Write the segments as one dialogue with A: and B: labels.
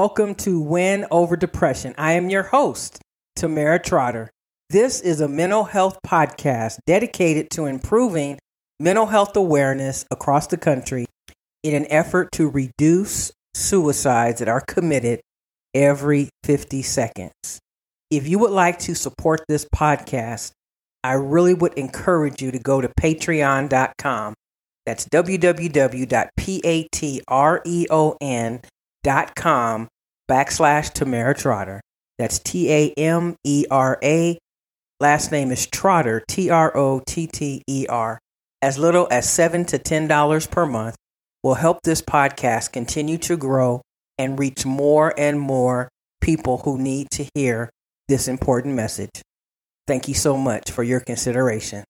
A: Welcome to Win Over Depression. I am your host, Tamera Trotter. This is a mental health podcast dedicated to improving mental health awareness across the country in an effort to reduce suicides that are committed every 50 seconds. If you would like to support this podcast, I really would encourage you to go to patreon.com. That's www.patreon.com backslash Tamera Trotter. That's T A M E R A. Last name is Trotter, T R O T T E R. As little as 7 to $10 per month will help this podcast continue to grow and reach more and more people who need to hear this important message. Thank you so much for your consideration.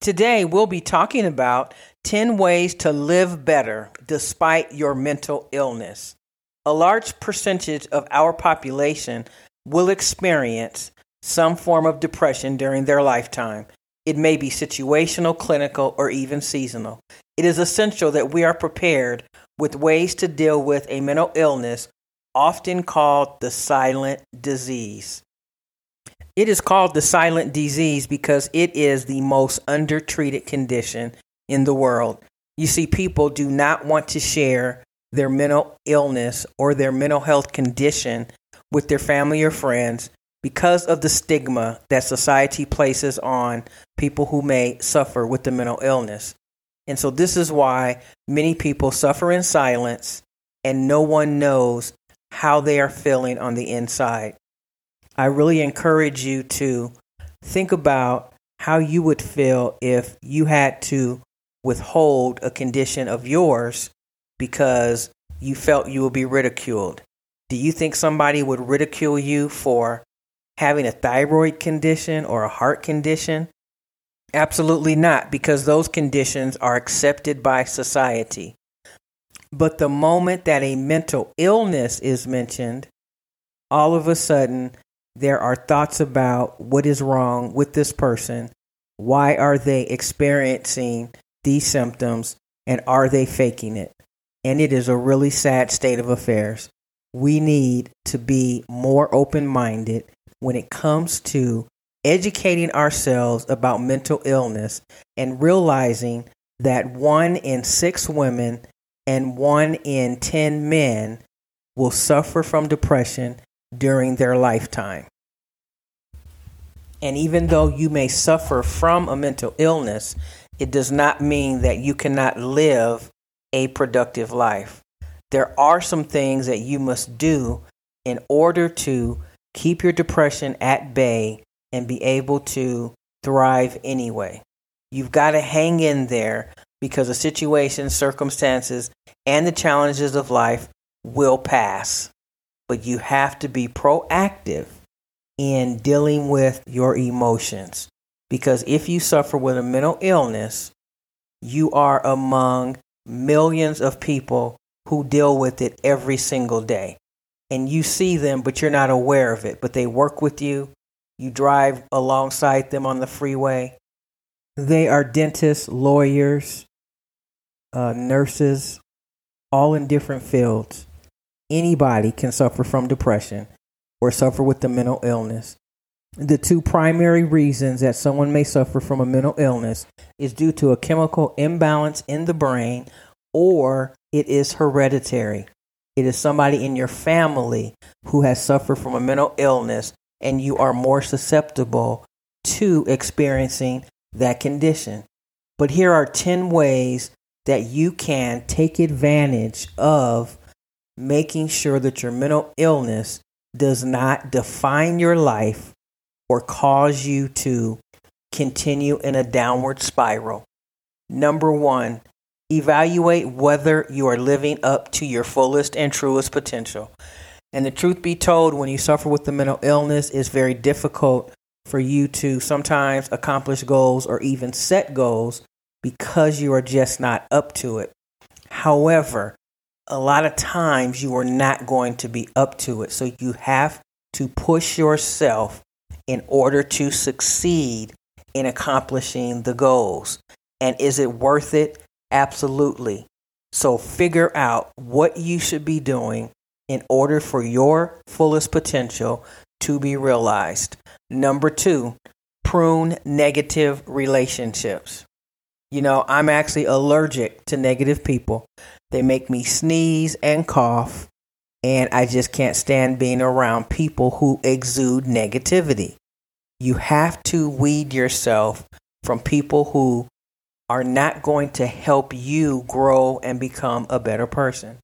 A: Today, we'll be talking about 10 ways to live better despite your mental illness. A large percentage of our population will experience some form of depression during their lifetime. It may be situational, clinical, or even seasonal. It is essential that we are prepared with ways to deal with a mental illness, often called the silent disease. It is called the silent disease because it is the most undertreated condition in the world. You see, people do not want to share their mental illness or their mental health condition with their family or friends because of the stigma that society places on people who may suffer with the mental illness. And so, this is why many people suffer in silence and no one knows how they are feeling on the inside. I really encourage you to think about how you would feel if you had to withhold a condition of yours because you felt you would be ridiculed. Do you think somebody would ridicule you for having a thyroid condition or a heart condition? Absolutely not, because those conditions are accepted by society. But the moment that a mental illness is mentioned, all of a sudden there are thoughts about what is wrong with this person. Why are they experiencing these symptoms and are they faking it? And it is a really sad state of affairs. We need to be more open minded when it comes to educating ourselves about mental illness and realizing that one in six women and one in 10 men will suffer from depression during their lifetime. And even though you may suffer from a mental illness, it does not mean that you cannot live a productive life. There are some things that you must do in order to keep your depression at bay and be able to thrive anyway. You've got to hang in there because the situations, circumstances, and the challenges of life will pass. But you have to be proactive in dealing with your emotions. Because if you suffer with a mental illness, you are among millions of people who deal with it every single day. And you see them, but you're not aware of it. But they work with you. You drive alongside them on the freeway. They are dentists, lawyers, uh, nurses, all in different fields. Anybody can suffer from depression or suffer with a mental illness. The two primary reasons that someone may suffer from a mental illness is due to a chemical imbalance in the brain or it is hereditary. It is somebody in your family who has suffered from a mental illness and you are more susceptible to experiencing that condition. But here are 10 ways that you can take advantage of making sure that your mental illness does not define your life or cause you to continue in a downward spiral. Number one, evaluate whether you are living up to your fullest and truest potential. And the truth be told, when you suffer with the mental illness, it's very difficult for you to sometimes accomplish goals or even set goals because you are just not up to it. However, a lot of times you are not going to be up to it. So you have to push yourself in order to succeed in accomplishing the goals. And is it worth it? Absolutely. So figure out what you should be doing in order for your fullest potential to be realized. Number two, prune negative relationships. You know, I'm actually allergic to negative people. They make me sneeze and cough, and I just can't stand being around people who exude negativity. You have to weed yourself from people who are not going to help you grow and become a better person.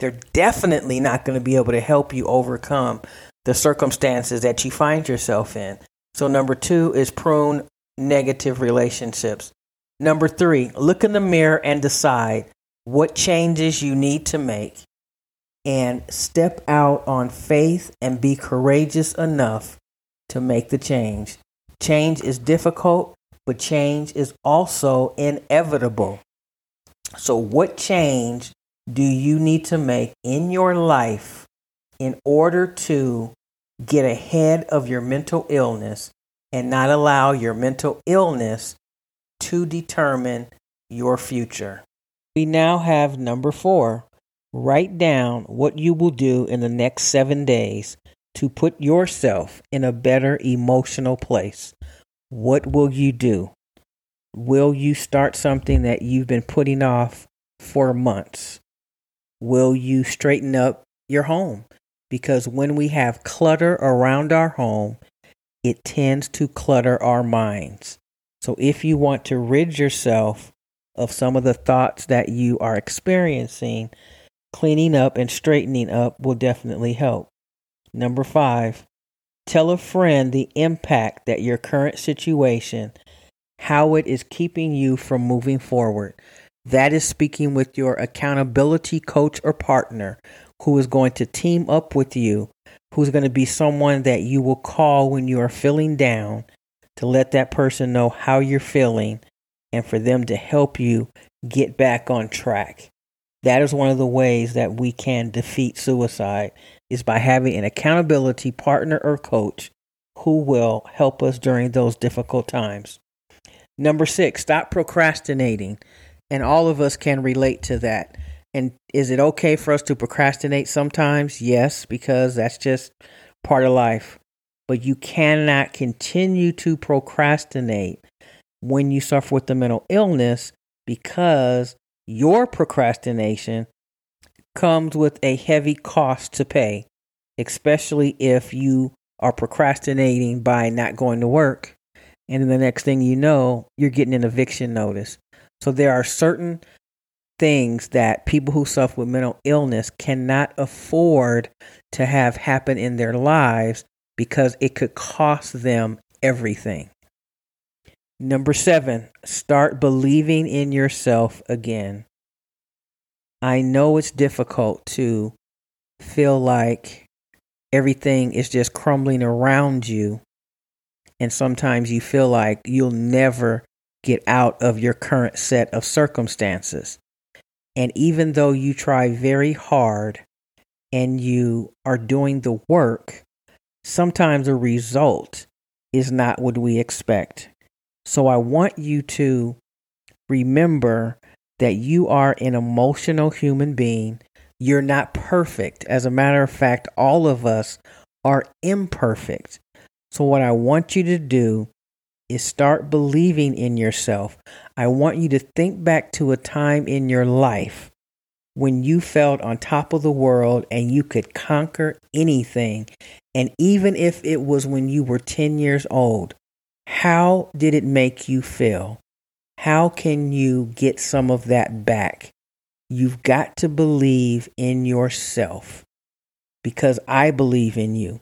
A: They're definitely not going to be able to help you overcome the circumstances that you find yourself in. So, number two is prune negative relationships. Number three, look in the mirror and decide what changes you need to make and step out on faith and be courageous enough to make the change. Change is difficult, but change is also inevitable. So, what change do you need to make in your life in order to get ahead of your mental illness and not allow your mental illness to determine your future? We now have number four. Write down what you will do in the next seven days to put yourself in a better emotional place. What will you do? Will you start something that you've been putting off for months? Will you straighten up your home? Because when we have clutter around our home, it tends to clutter our minds. So if you want to rid yourself of some of the thoughts that you are experiencing, cleaning up and straightening up will definitely help. Number five, tell a friend the impact that your current situation, how it is keeping you from moving forward. That is speaking with your accountability coach or partner who is going to team up with you, who's going to be someone that you will call when you are feeling down to let that person know how you're feeling and for them to help you get back on track. That is one of the ways that we can defeat suicide is by having an accountability partner or coach who will help us during those difficult times. Number 6, stop procrastinating and all of us can relate to that. And is it okay for us to procrastinate sometimes? Yes, because that's just part of life. But you cannot continue to procrastinate when you suffer with the mental illness because your procrastination comes with a heavy cost to pay, especially if you are procrastinating by not going to work. And then the next thing you know, you're getting an eviction notice. So there are certain things that people who suffer with mental illness cannot afford to have happen in their lives because it could cost them everything. Number seven, start believing in yourself again. I know it's difficult to feel like everything is just crumbling around you. And sometimes you feel like you'll never get out of your current set of circumstances. And even though you try very hard and you are doing the work, sometimes the result is not what we expect. So I want you to remember that you are an emotional human being. You're not perfect. As a matter of fact, all of us are imperfect. So, what I want you to do is start believing in yourself. I want you to think back to a time in your life when you felt on top of the world and you could conquer anything. And even if it was when you were 10 years old, how did it make you feel? How can you get some of that back? You've got to believe in yourself because I believe in you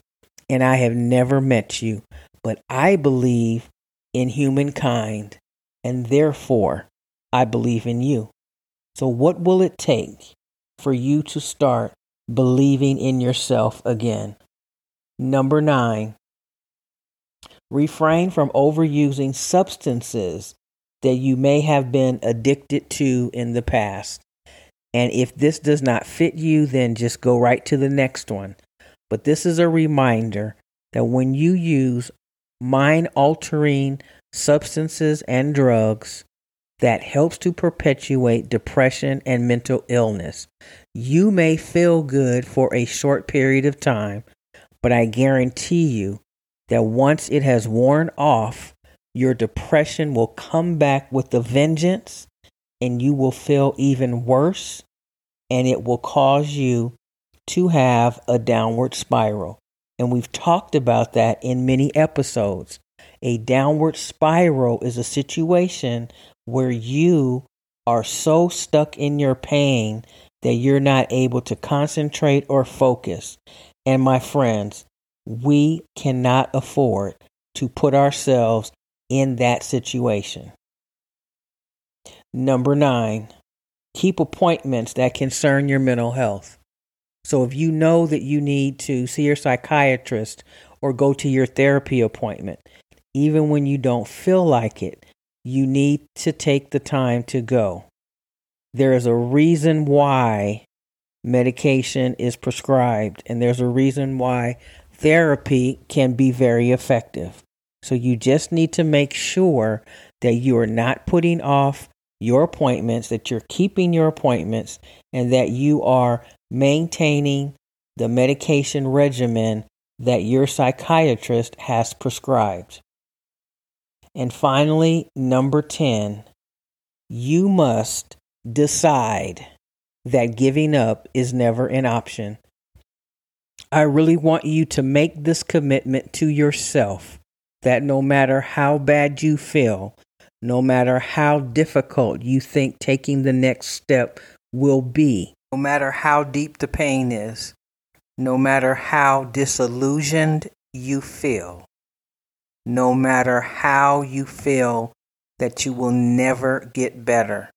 A: and I have never met you, but I believe in humankind, and therefore I believe in you. So, what will it take for you to start believing in yourself again? Number nine, refrain from overusing substances that you may have been addicted to in the past. And if this does not fit you, then just go right to the next one. But this is a reminder that when you use mind altering substances and drugs that helps to perpetuate depression and mental illness. You may feel good for a short period of time, but I guarantee you that once it has worn off, your depression will come back with a vengeance and you will feel even worse, and it will cause you to have a downward spiral. And we've talked about that in many episodes. A downward spiral is a situation where you are so stuck in your pain that you're not able to concentrate or focus. And my friends, we cannot afford to put ourselves in that situation. Number nine, keep appointments that concern your mental health. So if you know that you need to see your psychiatrist or go to your therapy appointment, even when you don't feel like it, you need to take the time to go. There is a reason why medication is prescribed, and there's a reason why therapy can be very effective. So you just need to make sure that you are not putting off your appointments, that you're keeping your appointments, and that you are maintaining the medication regimen that your psychiatrist has prescribed. And finally, number 10, you must decide that giving up is never an option. I really want you to make this commitment to yourself that no matter how bad you feel, no matter how difficult you think taking the next step will be, no matter how deep the pain is, no matter how disillusioned you feel, no matter how you feel that you will never get better.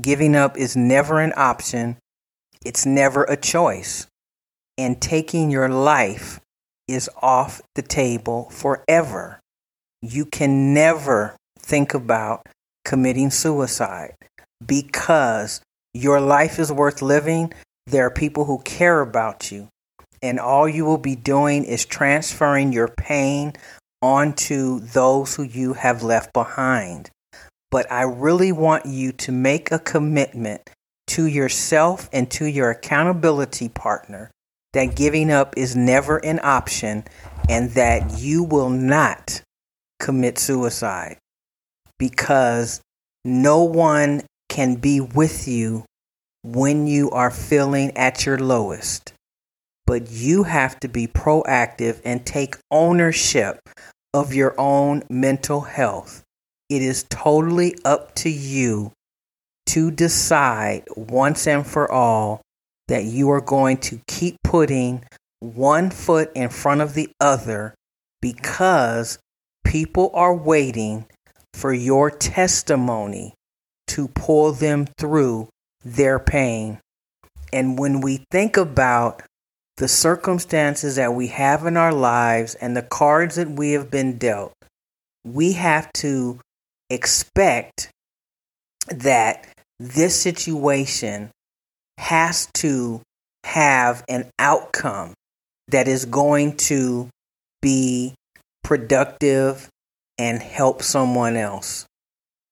A: Giving up is never an option, it's never a choice. And taking your life is off the table forever. You can never think about committing suicide because your life is worth living. There are people who care about you. And all you will be doing is transferring your pain onto those who you have left behind. But I really want you to make a commitment to yourself and to your accountability partner that giving up is never an option and that you will not commit suicide because no one can be with you when you are feeling at your lowest. But you have to be proactive and take ownership of your own mental health. It is totally up to you to decide once and for all that you are going to keep putting one foot in front of the other because people are waiting for your testimony to pull them through their pain. And when we think about the circumstances that we have in our lives and the cards that we have been dealt, we have to expect that this situation has to have an outcome that is going to be productive and help someone else.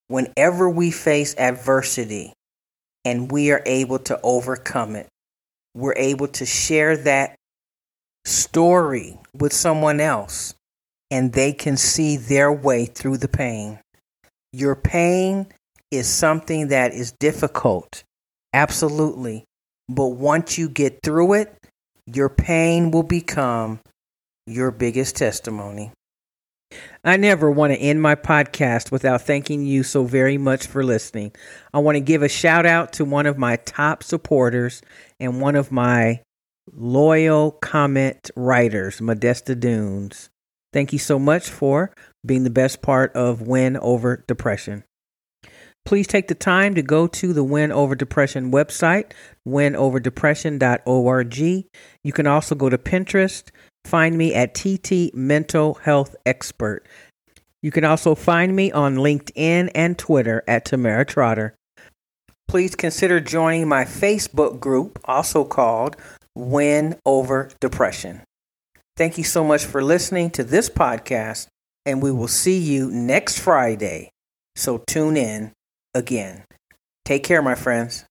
A: Whenever we face adversity and we are able to overcome it, we're able to share that story with someone else and they can see their way through the pain. Your pain is something that is difficult, absolutely. But once you get through it, your pain will become your biggest testimony. I never want to end my podcast without thanking you so very much for listening. I want to give a shout out to one of my top supporters and one of my loyal comment writers, Modesta Dunes. Thank you so much for being the best part of Win Over Depression. Please take the time to go to the Win Over Depression website, winoverdepression.org. You can also go to Pinterest, find me at TT Mental Health Expert. You can also find me on LinkedIn and Twitter at Tamera Trotter. Please consider joining my Facebook group, also called Win Over Depression. Thank you so much for listening to this podcast, and we will see you next Friday. So tune in again. Take care, my friends.